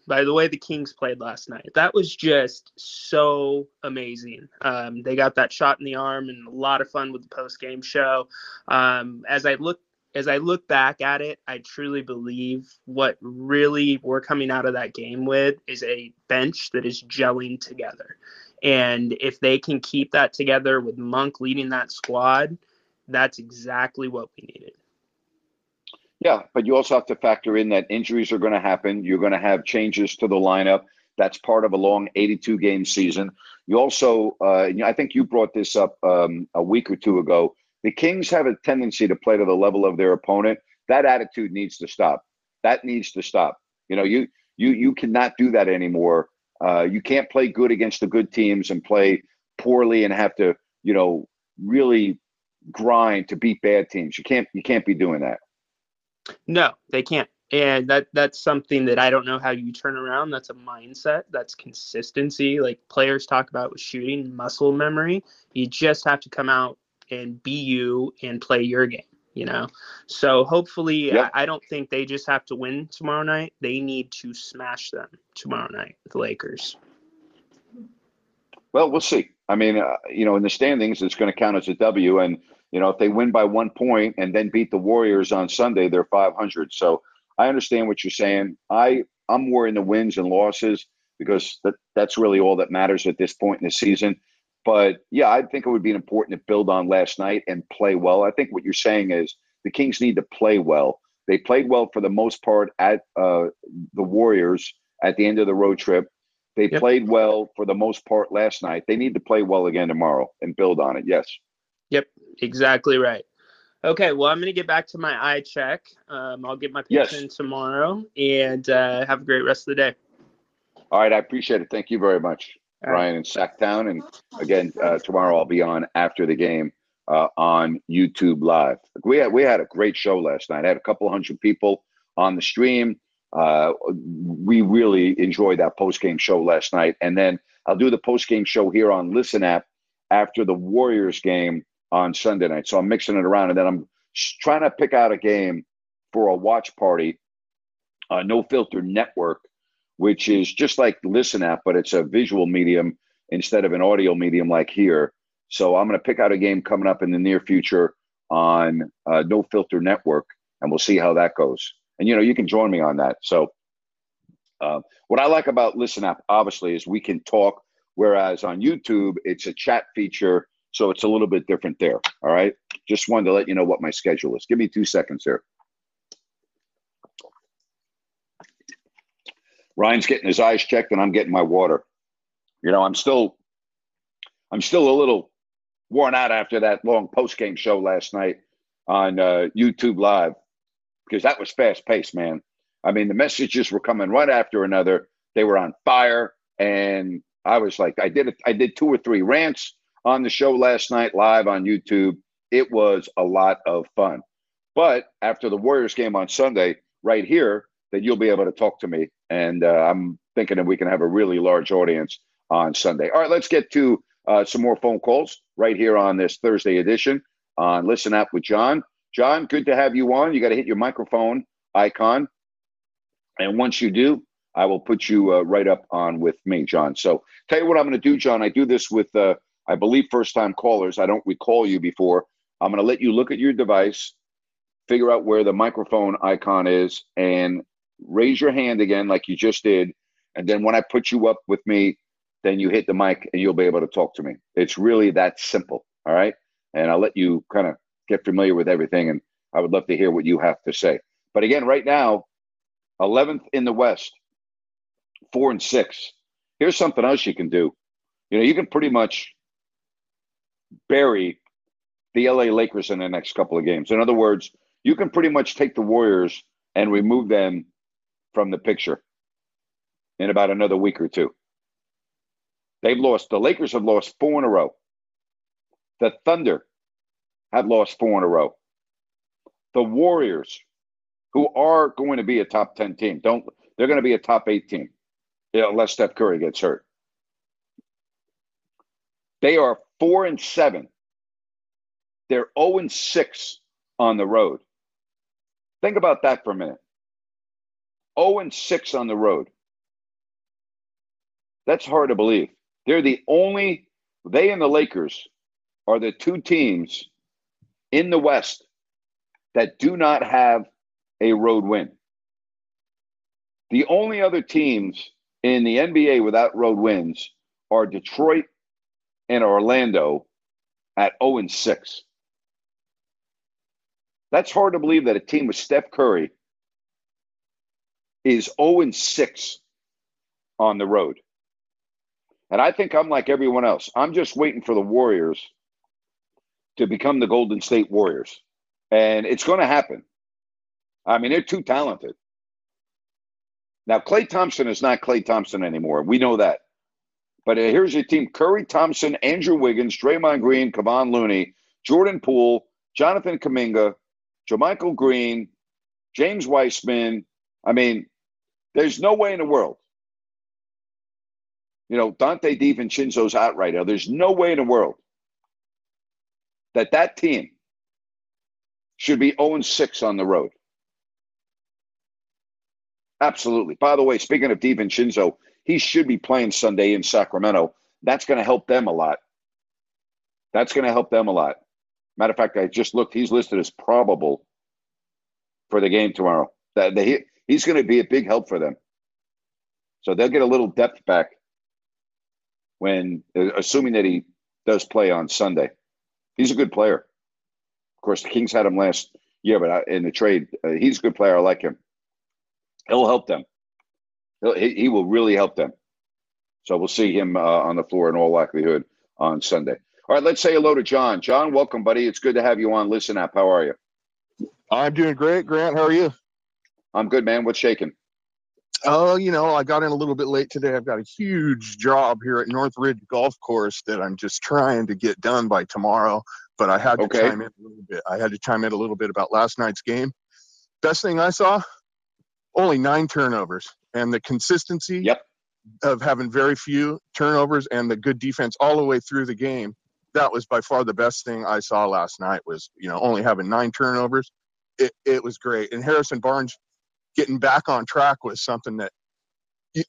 [SPEAKER 8] By the way, the Kings played last night. That was just so amazing. Um, they got that shot in the arm and a lot of fun with the post game show. Um, as I look as I look back at it, I truly believe what really we're coming out of that game with is a bench that is gelling together. And if they can keep that together with Monk leading that squad, that's exactly what we needed.
[SPEAKER 1] Yeah, but you also have to factor in that injuries are going to happen. You're going to have changes to the lineup. That's part of a long 82 game season. You also, uh, I think you brought this up um, a week or two ago the Kings have a tendency to play to the level of their opponent. That attitude needs to stop. That needs to stop. You know, you you you cannot do that anymore. Uh, you can't play good against the good teams and play poorly and have to, you know, really grind to beat bad teams. You can't you can't be doing that.
[SPEAKER 8] No, they can't. And that that's something that I don't know how you turn around. That's a mindset. That's consistency. Like players talk about with shooting, muscle memory. You just have to come out and be you and play your game you know? So hopefully yep. I, I, don't think they just have to win tomorrow night. They need to smash them tomorrow night with the lakers.
[SPEAKER 1] Well we'll see. I mean uh, you know in the standings it's going to count as a w and you know if they win by one point and then beat the warriors on sunday they're 500 so i understand what you're saying. I i'm more in the wins and losses because that, that's really all that matters at this point in the season but yeah, I think it would be important to build on last night and play well. I think what you're saying is the Kings need to play well. They played well for the most part at uh, the Warriors at the end of the road trip. They yep. played well for the most part last night. They need to play well again tomorrow and build on it. Yes.
[SPEAKER 8] Yep, exactly right. Okay, well, I'm going to get back to my eye check. Um, I'll get my picks yes. in tomorrow and uh, have a great rest of the day.
[SPEAKER 1] All right, I appreciate it. Thank you very much. Ryan in Sacktown. And again, uh, tomorrow I'll be on after the game uh, on YouTube Live. We had we had a great show last night. I had a couple hundred people on the stream. Uh, we really enjoyed that post game show last night. And then I'll do the post game show here on Listen Up after the Warriors game on Sunday night. So I'm mixing it around, and then I'm trying to pick out a game for a watch party. Uh, no Filter Network which is just like Listen Up, but it's a visual medium instead of an audio medium like here. So I'm going to pick out a game coming up in the near future on uh, No Filter Network, and we'll see how that goes. And you know, you can join me on that. So uh, what I like about Listen Up, obviously, is we can talk Whereas on YouTube, it's a chat feature, so it's a little bit different there. All right. Just wanted to let you know what my schedule is. Give me two seconds here. Ryan's getting his eyes checked, and I'm getting my water. You know, I'm still, I'm still a little worn out after that long post game show last night on uh, YouTube Live because that was fast paced, man. I mean, the messages were coming one after another. They were on fire, and I was like, I did it. I did two or three rants on the show last night live on YouTube. It was a lot of fun. But after the Warriors game on Sunday, right here, that you'll be able to talk to me, and uh, I'm thinking that we can have a really large audience on Sunday. All right, let's get to uh, some more phone calls right here on this Thursday edition on Listen Up with John. John, good to have you on. You got to hit your microphone icon. And once you do, I will put you uh, right up on with me, John. So, tell you what I'm going to do, John. I do this with, uh, I believe, first time callers. I don't recall you before. I'm going to let you look at your device, figure out where the microphone icon is, and raise your hand again, like you just did. And then when I put you up with me, then you hit the mic and you'll be able to talk to me. It's really that simple. All right. And I'll let you kind of get familiar with everything. And I would love to hear what you have to say. But again, right now, 11th in the West, four and six. Here's something else you can do. You know, you can pretty much bury the LA Lakers in the next couple of games. In other words, you can pretty much take the Warriors and remove them from the picture in about another week or two. They've lost, the Lakers have lost four in a row. The Thunder have lost four in a row. The Warriors, who are going to be a top 10 team, don't they're going to be a top eight team unless Steph Curry gets hurt. They are four and seven. They're 0 and 6 on the road. Think about that for a minute. 0 and 6 on the road. That's hard to believe. They're the only, they and the Lakers are the two teams in the West that do not have a road win. The only other teams in the NBA without road wins are Detroit and Orlando at 0 and 6. That's hard to believe that a team with Steph Curry is 0 and 6 on the road. And I think I'm like everyone else. I'm just waiting for the Warriors to become the Golden State Warriors. And it's going to happen. I mean, they're too talented. Now, Klay Thompson is not Klay Thompson anymore. We know that. But uh, here's your team Curry Thompson, Andrew Wiggins, Draymond Green, Kevon Looney, Jordan Poole, Jonathan Kuminga, JaMychal Green, James Wiseman. I mean, there's no way in the world you know, Donte DiVincenzo's out right now. There's no way in the world that that team should be 0 6 on the road. Absolutely. By the way, speaking of DiVincenzo, he should be playing Sunday in Sacramento. That's going to help them a lot. That's going to help them a lot. Matter of fact, I just looked. He's listed as probable for the game tomorrow. That he's going to be a big help for them. So they'll get a little depth back when assuming that he does play on Sunday. He's a good player. Of course, the Kings had him last year, but in the trade, uh, he's a good player. I like him. He'll help them. He'll, he, he will really help them. So we'll see him uh, on the floor in all likelihood on Sunday. All right, let's say hello to John. John, welcome, buddy. It's good to have you on Listen Up. How are you?
[SPEAKER 10] I'm doing great, Grant. How are you?
[SPEAKER 1] I'm good, man. What's shaking?
[SPEAKER 10] Oh, you know, I got in a little bit late today. I've got a huge job here at Northridge Golf Course that I'm just trying to get done by tomorrow. But I had to okay. chime in a little bit. I had to chime in a little bit about last night's game. Best thing I saw, only nine turnovers, and the consistency
[SPEAKER 1] yep.
[SPEAKER 10] of having very few turnovers and the good defense all the way through the game. That was by far the best thing I saw last night. Was you know only having nine turnovers. It, it was great. And Harrison Barnes getting back on track was something that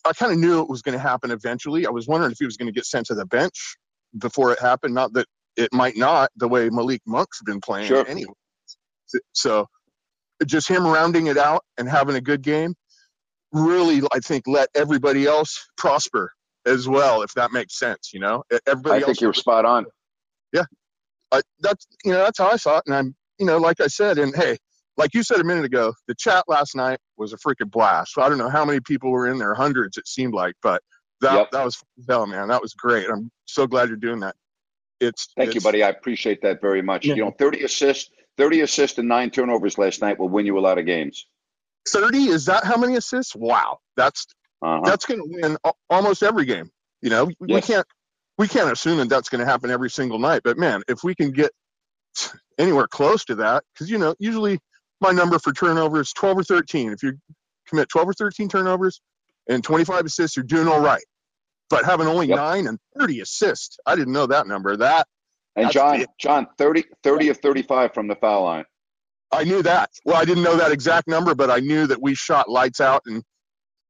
[SPEAKER 10] I kind of knew it was going to happen eventually. I was wondering if he was going to get sent to the bench before it happened. Not that it might not, the way Malik Monk's been playing sure. anyway. So just him rounding it out and having a good game really, I think, let everybody else prosper as well, if that makes sense. You know, everybody.
[SPEAKER 1] I think you're spot on.
[SPEAKER 10] Yeah, I, that's you know that's how I saw it, and I'm you know like I said, and hey, like you said a minute ago, the chat last night was a freaking blast. So I don't know how many people were in there, hundreds it seemed like, but that yep. that was hell, man. That was great. I'm so glad you're doing that. It's
[SPEAKER 1] thank
[SPEAKER 10] it's,
[SPEAKER 1] you, buddy. I appreciate that very much. Yeah. You know, 30 assists, 30 assists and nine turnovers last night will win you a lot of games.
[SPEAKER 10] 30 is that how many assists? Wow, that's uh-huh. that's going to win almost every game. You know, yes. we can't we can't assume that that's going to happen every single night. But man, if we can get anywhere close to that, because you know, usually my number for turnovers 12 or 13. If you commit 12 or 13 turnovers and 25 assists, you're doing all right. But having only yep. nine and 30 assists, I didn't know that number. That
[SPEAKER 1] and John, big. John, 30, 30 of 35 from the foul line.
[SPEAKER 10] I knew that. Well, I didn't know that exact number, but I knew that we shot lights out. And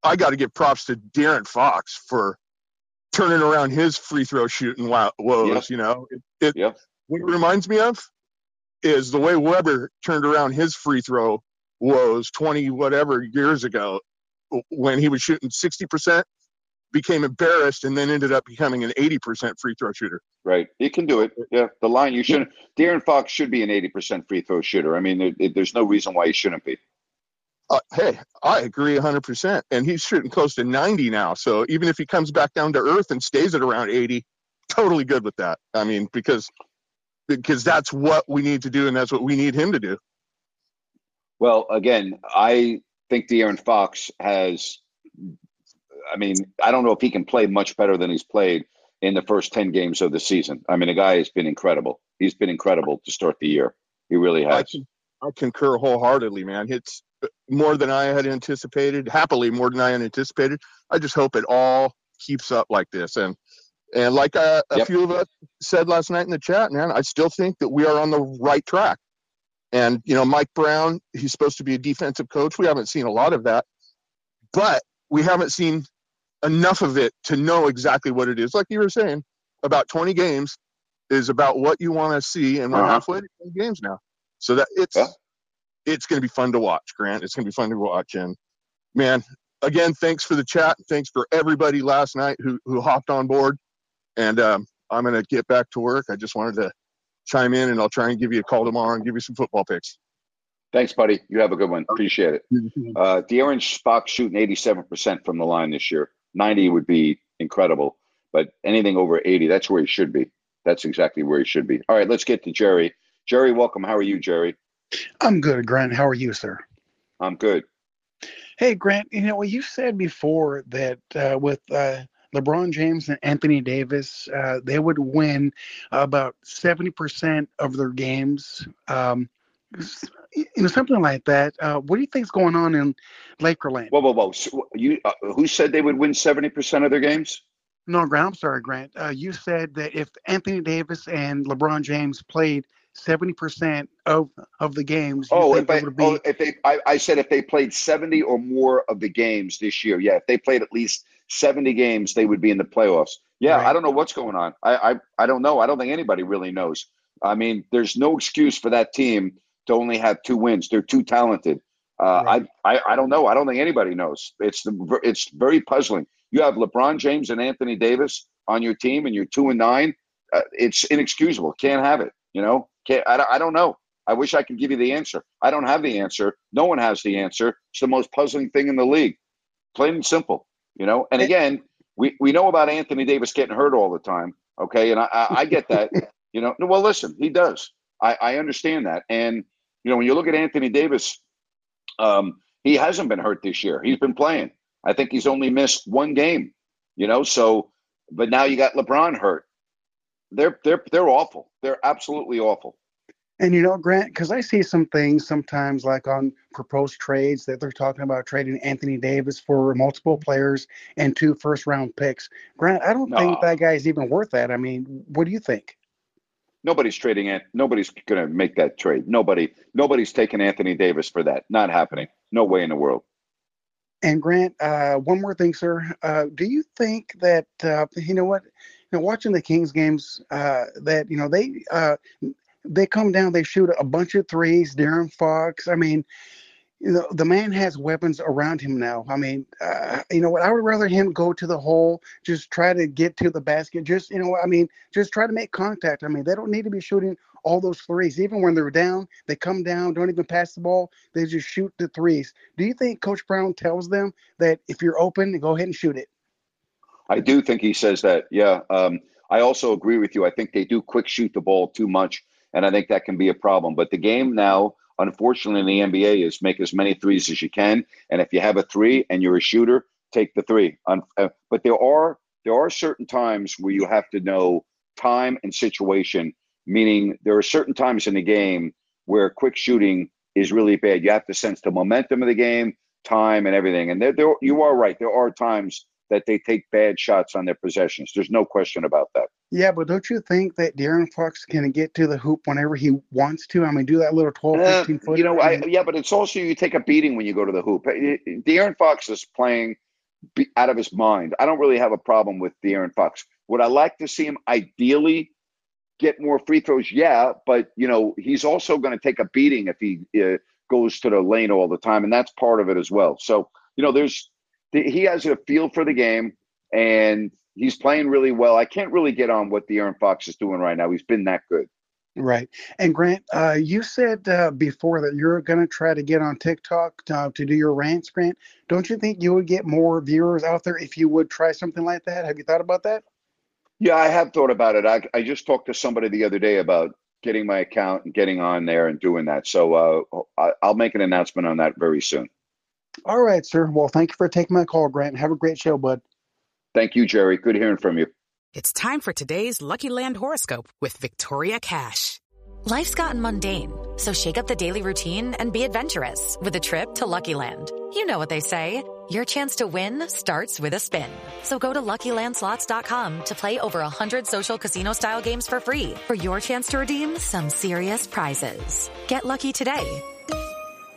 [SPEAKER 10] I got to give props to De'Aaron Fox for turning around his free throw shooting woes. Yep. You know, it, it yep. what it reminds me of is the way Webber turned around his free throw woes 20 whatever years ago when he was shooting 60%, became embarrassed, and then ended up becoming an 80% free throw shooter.
[SPEAKER 1] Right. He can do it. Yeah. The line you shouldn't. De'Aaron Fox should be an 80% free throw shooter. I mean, there, there's no reason why he shouldn't be.
[SPEAKER 10] Uh, hey, I agree 100%. And he's shooting close to 90 now. So even if he comes back down to earth and stays at around 80, totally good with that. I mean, because because that's what we need to do and that's what we need him to do.
[SPEAKER 1] Well, again, I think De'Aaron Fox has. I mean, I don't know if he can play much better than he's played in the first 10 games of the season. I mean, the guy has been incredible. He's been incredible to start the year. He really has. I,
[SPEAKER 10] can, I concur wholeheartedly, man. It's more than I had anticipated, happily more than I had anticipated. I just hope it all keeps up like this. And and like uh, a, a yep. few of us said last night in the chat, man, I still think that we are on the right track. And, you know, Mike Brown, he's supposed to be a defensive coach. We haven't seen a lot of that, but we haven't seen enough of it to know exactly what it is. Like you were saying, about 20 games is about what you want to see, and we're uh-huh. halfway to 20 games now. So that it's yeah. it's going to be fun to watch, Grant. It's going to be fun to watch. And man, again, thanks for the chat. Thanks for everybody last night who who hopped on board. And um, I'm going to get back to work. I just wanted to chime in, and I'll try and give you a call tomorrow and give you some football picks.
[SPEAKER 1] Thanks, buddy. You have a good one. Appreciate it. Uh, De'Aaron Fox shooting 87% from the line this year. 90 would be incredible, but anything over 80, that's where he should be. That's exactly where he should be. All right, let's get to Jerry. Jerry, welcome. How are you, Jerry?
[SPEAKER 11] I'm good, Grant. How are you, sir?
[SPEAKER 1] I'm good.
[SPEAKER 11] Hey, Grant, you know, you said before that uh, with uh, LeBron James and Anthony Davis, uh, they would win about 70% of their games. Um, you know, something like that. Uh, what do you think is going on in Lakerland?
[SPEAKER 1] Whoa, whoa, whoa! So you, uh, who said they would win 70% of their games?
[SPEAKER 11] No, Grant. I'm sorry, Grant. Uh, you said that if Anthony Davis and LeBron James played 70% of of the games.
[SPEAKER 1] Oh, if, I, be... oh, if they, I, I said if they played 70 or more of the games this year, yeah, if they played at least 70 games, they would be in the playoffs. Yeah, right. I don't know what's going on. I, I I don't know. I don't think anybody really knows. I mean, there's no excuse for that team to only have two wins. They're too talented. Uh, right. I, I I don't know. I don't think anybody knows. It's the it's very puzzling. You have LeBron James and Anthony Davis on your team, and you're two and nine. Uh, it's inexcusable. Can't have it. You know. I, I don't know. I wish I could give you the answer. I don't have the answer. No one has the answer. It's the most puzzling thing in the league. Plain and simple. You know, and again, we, we know about Anthony Davis getting hurt all the time. Okay. And I, I, I get that. you know, well, listen, he does. I, I understand that. And, you know, when you look at Anthony Davis, um, he hasn't been hurt this year. He's been playing. I think he's only missed one game, you know, so, but now you got LeBron hurt. They're, they're, they're awful. They're absolutely awful.
[SPEAKER 11] And you know, Grant, because I see some things sometimes like on proposed trades that they're talking about trading Anthony Davis for multiple players and two first round picks. Grant, I don't no. think that guy's even worth that. I mean, what do you think?
[SPEAKER 1] Nobody's trading it. Nobody's going to make that trade. Nobody. Nobody's taking Anthony Davis for that. Not happening. No way in the world.
[SPEAKER 11] And Grant, uh, one more thing, sir. Uh, do you think that uh, you know what? Know, watching the Kings games, uh, that you know they uh, they come down, they shoot a bunch of threes. De'Aaron Fox. I mean, you know, the man has weapons around him now. I mean, uh, you know what? I would rather him go to the hole, just try to get to the basket. Just, you know, I mean, just try to make contact. I mean, they don't need to be shooting all those threes. Even when they're down, they come down, don't even pass the ball. They just shoot the threes. Do you think Coach Brown tells them that if you're open, go ahead and shoot it?
[SPEAKER 1] I do think he says that. Yeah. Um, I also agree with you. I think they do quick shoot the ball too much, and I think that can be a problem. But the game now unfortunately in the NBA is make as many threes as you can, and if you have a three and you're a shooter, take the three. Uh, but there are there are certain times where you have to know time and situation. Meaning, there are certain times in the game where quick shooting is really bad. You have to sense the momentum of the game, time, and everything. And there, there you are right. There are times that they take bad shots on their possessions. There's no question about that.
[SPEAKER 11] Yeah, but don't you think that De'Aaron Fox can get to the hoop whenever he wants to? I mean, do that little 12, uh, 15 foot.
[SPEAKER 1] You know, I, yeah, but it's also you take a beating when you go to the hoop. De'Aaron Fox is playing out of his mind. I don't really have a problem with De'Aaron Fox. Would I like to see him ideally get more free throws? Yeah, but you know, he's also going to take a beating if he uh, goes to the lane all the time, and that's part of it as well. So, you know, there's he has a feel for the game and he's playing really well. I can't really get on what De'Aaron Fox is doing right now. He's been that good.
[SPEAKER 11] Right. And Grant, uh, you said uh, before that you're going to try to get on TikTok to, to, do your rants, Grant. Don't you think you would get more viewers out there if you would try something like that? Have you thought about that?
[SPEAKER 1] Yeah, I have thought about it. I, I just talked to somebody the other day about getting my account and getting on there and doing that. So uh, I, I'll make an announcement on that very soon.
[SPEAKER 11] All right, sir. Well, thank you for taking my call, Grant. Have a great show, bud.
[SPEAKER 1] Thank you, Jerry. Good hearing from you.
[SPEAKER 12] It's time for today's Lucky Land horoscope with Victoria Cash. Life's gotten mundane, so shake up the daily routine and be adventurous with a trip to Lucky Land. You know what they say. Your chance to win starts with a spin. So go to LuckyLandSlots.com to play over 100 social casino-style games for free for your chance to redeem some serious prizes. Get lucky today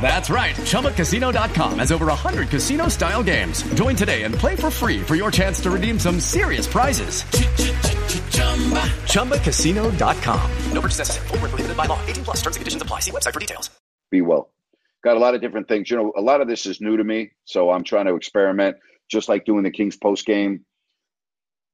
[SPEAKER 13] That's right. ChumbaCasino.com has over 100 casino style games. Join today and play for free for your chance to redeem some serious prizes. ChumbaCasino.com.
[SPEAKER 7] No purchase necessary. Full prohibited by law. 18 plus terms and conditions apply. See website for details.
[SPEAKER 1] Be well. Got a lot of different things. You know, a lot of this is new to me. So I'm trying to experiment, just like doing the Kings post game.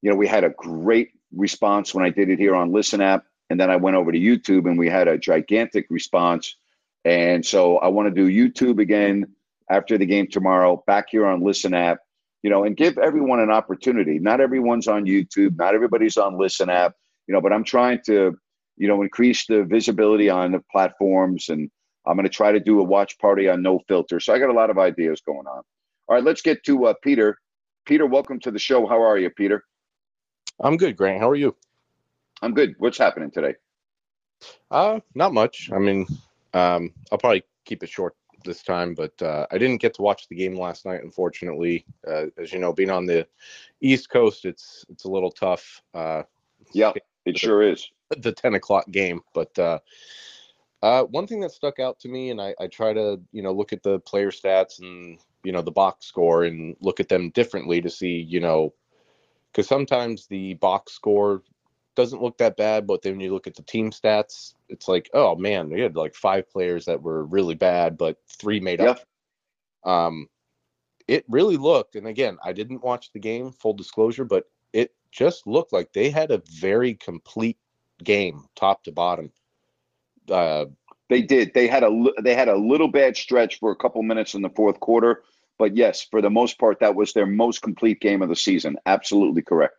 [SPEAKER 1] You know, we had a great response when I did it here on Listen Up. And then I went over to YouTube and we had a gigantic response and so I want to do YouTube again after the game tomorrow, back here on Listen Up, you know, and give everyone an opportunity. Not everyone's on YouTube, not everybody's on Listen Up, you know, but I'm trying to, you know, increase the visibility on the platforms and I'm going to try to do a watch party on no filter. So I got a lot of ideas going on. All right, let's get to uh, Peter. Peter, welcome to the show. How are you, Peter?
[SPEAKER 14] I'm good, Grant. How are you?
[SPEAKER 1] I'm good. What's happening today?
[SPEAKER 14] Uh, not much. I mean, um, I'll probably keep it short this time, but uh, I didn't get to watch the game last night. Unfortunately, uh, as you know, being on the East Coast, it's it's a little tough. Uh,
[SPEAKER 1] yeah, it the, sure is
[SPEAKER 14] the ten o'clock game. But uh, uh, one thing that stuck out to me, and I, I try to you know look at the player stats and you know the box score and look at them differently to see you know because sometimes the box score doesn't look that bad, but then you look at the team stats, it's like, oh man, they had like five players that were really bad, but three made yep. up. Um, it really looked, and again, I didn't watch the game, full disclosure, but it just looked like they had a very complete game, top to bottom.
[SPEAKER 1] Uh, they did. They had a they had a little bad stretch for a couple minutes in the fourth quarter, but yes, for the most part, that was their most complete game of the season. Absolutely correct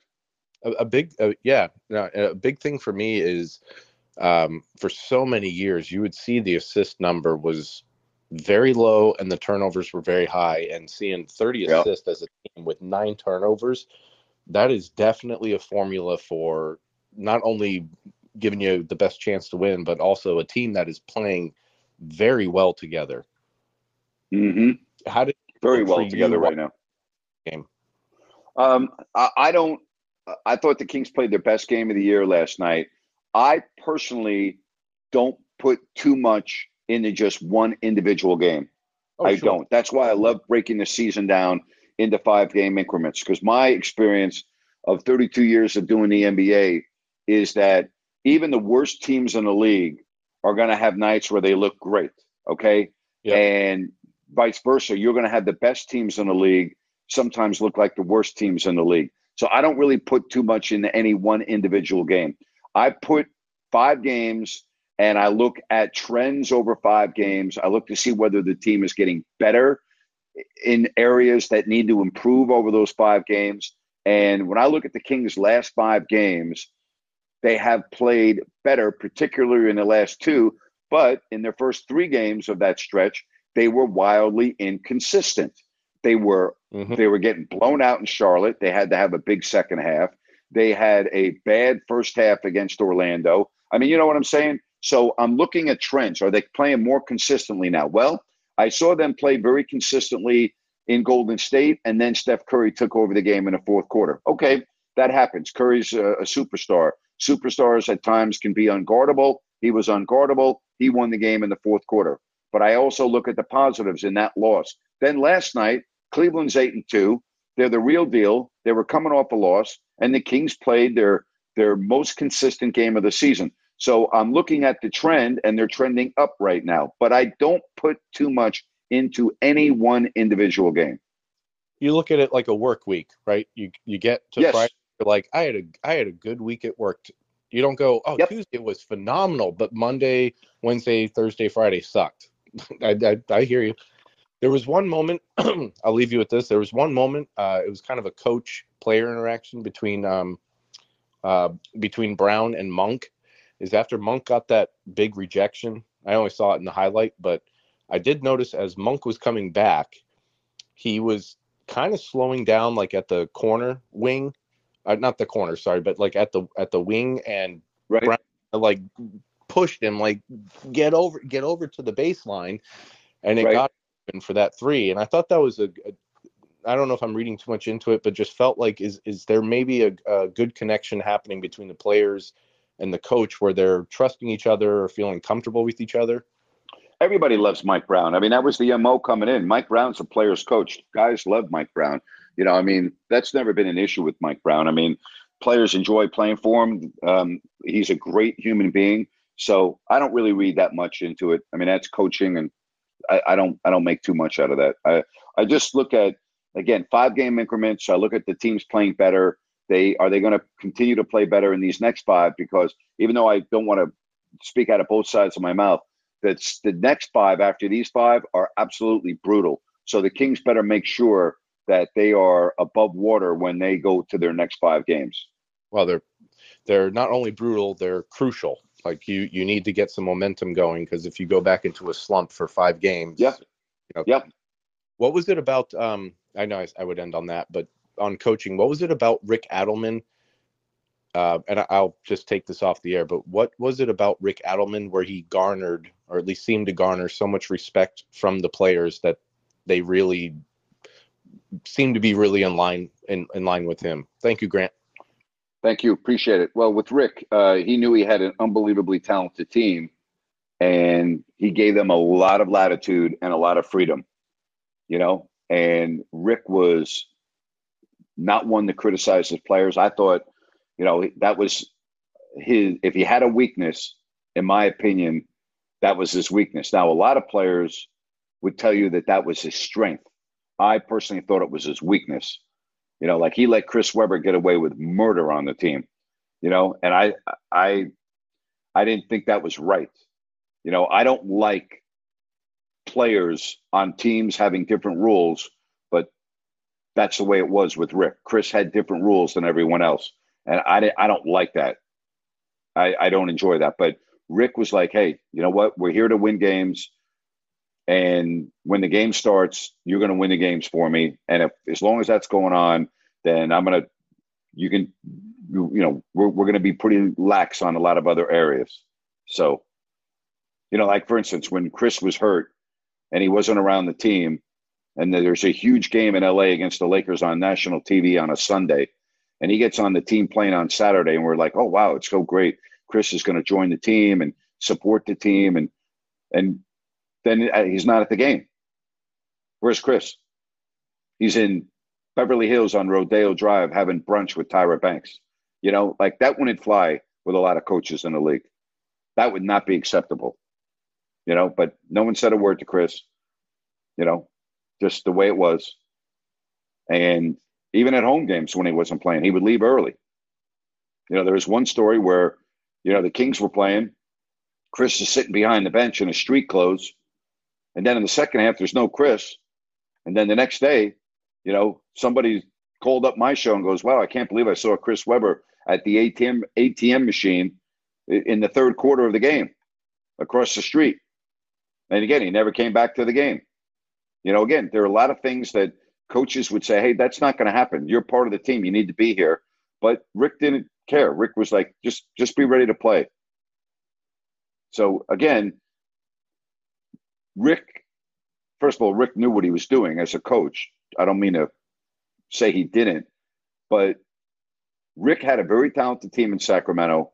[SPEAKER 14] a, a big uh, yeah a big thing for me is um, for so many years you would see the assist number was very low and the turnovers were very high and seeing 30 yep. assists as a team with nine turnovers that is definitely a formula for not only giving you the best chance to win but also a team that is playing very well together
[SPEAKER 1] mm-hmm.
[SPEAKER 14] how did
[SPEAKER 1] very well together right now
[SPEAKER 14] game
[SPEAKER 1] Um, I, I don't. I thought the Kings played their best game of the year last night. I personally don't put too much into just one individual game.
[SPEAKER 14] Oh,
[SPEAKER 1] I
[SPEAKER 14] sure.
[SPEAKER 1] don't. That's why I love breaking the season down into five game increments because my experience of 32 years of doing the NBA is that even the worst teams in the league are going to have nights where they look great. Okay. And vice versa. You're going to have the best teams in the league sometimes look like the worst teams in the league. So I don't really put too much into any one individual game. I put five games and I look at trends over five games. I look to see whether the team is getting better in areas that need to improve over those five games. And when I look at the Kings' last five games, they have played better, particularly in the last two. But in their first three games of that stretch, they were wildly inconsistent. They were mm-hmm. they were getting blown out in Charlotte. They had to have a big second half. They had a bad first half against Orlando. I mean, you know what I'm saying? So I'm looking at trends. Are they playing more consistently now? Well, I saw them play very consistently in Golden State, and then Steph Curry took over the game in the fourth quarter. Okay, that happens. Curry's a, a superstar. Superstars at times can be unguardable. He was unguardable. He won the game in the fourth quarter. But I also look at the positives in that loss. Then last night, Cleveland's eight and two. They're the real deal. They were coming off a loss, and the Kings played their their most consistent game of the season. So I'm looking at the trend, and they're trending up right now. But I don't put too much into any one individual game.
[SPEAKER 14] You look at it like a work week, right? You you get to
[SPEAKER 1] Yes.
[SPEAKER 14] Friday, you're like, I had a I had a good week at work. You don't go, oh, Tuesday was phenomenal, but Monday, Wednesday, Thursday, Friday sucked. I, I I hear you. There was one moment. I'll leave you with this. There was one moment. Uh, it was kind of a coach player interaction between um, uh, between Brown and Monk. Is after Monk got that big rejection. I only saw it in the highlight, but I did notice as Monk was coming back, he was kind of slowing down, like at the corner wing, uh, not the corner, sorry, but like at the at the wing, and
[SPEAKER 1] right.
[SPEAKER 14] Brown, like pushed him, like get over, get over to the baseline, and it
[SPEAKER 1] Right.
[SPEAKER 14] got him for that three. And I thought that was a, a I don't know if I'm reading too much into it, but just felt like is is there maybe a, a good connection happening between the players and the coach where they're trusting each other or feeling comfortable with each other?
[SPEAKER 1] Everybody loves Mike Brown. I mean, that was the MO coming in. Mike Brown's a player's coach. Guys love Mike Brown. You know, I mean, that's never been an issue with Mike Brown. I mean, players enjoy playing for him. Um, he's a great human being. So I don't really read that much into it. I mean, that's coaching, and I, I don't I don't make too much out of that. I I just look at again five game increments. I look at the teams playing better. They are they going to continue to play better in these next five? Because even though I don't want to speak out of both sides of my mouth, that's the next five after these five are absolutely brutal. So the Kings better make sure that they are above water when they go to their next five games.
[SPEAKER 14] Well, they're they're not only brutal, they're crucial. Like you you need to get some momentum going because if you go back into a slump for five games,
[SPEAKER 1] yeah,
[SPEAKER 14] you know,
[SPEAKER 1] yep.
[SPEAKER 14] What was it about? Um, I know I, I would end on that, but on coaching, what was it about Rick Adelman? Uh, and I'll just take this off the air, but what was it about Rick Adelman where he garnered, or at least seemed to garner, so much respect from the players that they really seem to be really in line in, in line with him? Thank you, Grant.
[SPEAKER 1] Thank you. Appreciate it. Well, with Rick, uh, he knew he had an unbelievably talented team, and he gave them a lot of latitude and a lot of freedom, you know. And Rick was not one to criticize his players. I thought, you know, that was his, if he had a weakness, in my opinion, that was his weakness. Now, a lot of players would tell you that that was his strength. I personally thought it was his weakness. You know, like he let Chris Webber get away with murder on the team. You know, and I, I, I didn't think that was right. You know, I don't like players on teams having different rules, but that's the way it was with Rick. Chris had different rules than everyone else, and I, I don't like that. I, I don't enjoy that. But Rick was like, hey, you know what? We're here to win games. And when the game starts, you're going to win the games for me. And if, as long as that's going on, then I'm going to, you can, you, you know, we're, we're going to be pretty lax on a lot of other areas. So, you know, like for instance, when Chris was hurt and he wasn't around the team, and there's a huge game in LA against the Lakers on national TV on a Sunday, and he gets on the team plane on Saturday, and we're like, oh wow, it's so great. Chris is going to join the team and support the team, and and then uh, he's not at the game. Where's Chris? He's in Beverly Hills on Rodeo Drive having brunch with Tyra Banks. You know, like that wouldn't fly with a lot of coaches in the league. That would not be acceptable. You know, but no one said a word to Chris. You know, just the way it was. And even at home games when he wasn't playing, he would leave early. You know, there was one story where, you know, the Kings were playing. Chris is sitting behind the bench in his street clothes. And then in the second half, there's no Chris. And then the next day, you know, somebody called up my show and goes, Wow, I can't believe I saw Chris Webber at the ATM ATM machine in the third quarter of the game across the street. And again, he never came back to the game. You know, again, there are a lot of things that coaches would say, hey, that's not going to happen. You're part of the team. You need to be here. But Rick didn't care. Rick was like, just just be ready to play. So again, Rick, first of all, Rick knew what he was doing as a coach. I don't mean to say he didn't, but Rick had a very talented team in Sacramento.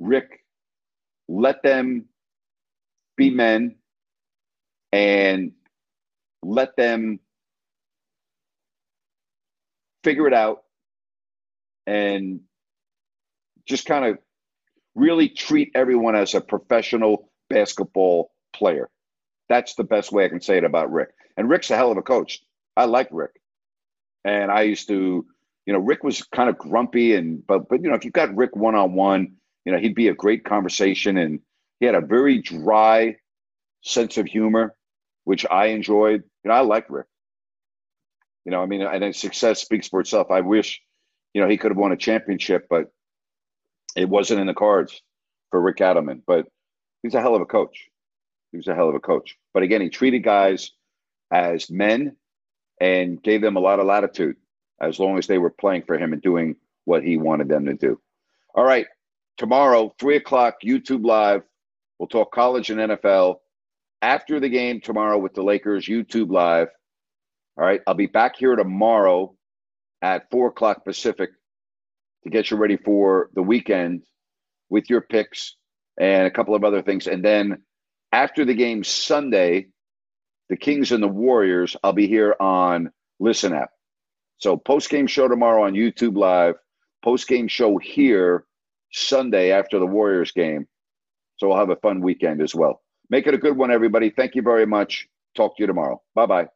[SPEAKER 1] Rick let them be men and let them figure it out and just kind of really treat everyone as a professional basketball player. That's the best way I can say it about Rick. And Rick's a hell of a coach. I like Rick. And I used to, you know, Rick was kind of grumpy and but but you know, if you got Rick one on one, you know, he'd be a great conversation and he had a very dry sense of humor, which I enjoyed. You know, I like Rick. You know, I mean, and success speaks for itself. I wish, you know, he could have won a championship, but it wasn't in the cards for Rick Adelman. But he's a hell of a coach. He was a hell of a coach. But again, he treated guys as men and gave them a lot of latitude as long as they were playing for him and doing what he wanted them to do. All right. Tomorrow, three o'clock, YouTube Live. We'll talk college and NFL after the game tomorrow with the Lakers, YouTube Live. All right. I'll be back here tomorrow at four o'clock Pacific to get you ready for the weekend with your picks and a couple of other things. And then after the game Sunday, the Kings and the Warriors, I'll be here on Listen Up. So post game show tomorrow on YouTube Live, post game show here Sunday after the Warriors game. So we'll have a fun weekend as well. Make it a good one, everybody. Thank you very much. Talk to you tomorrow. Bye bye.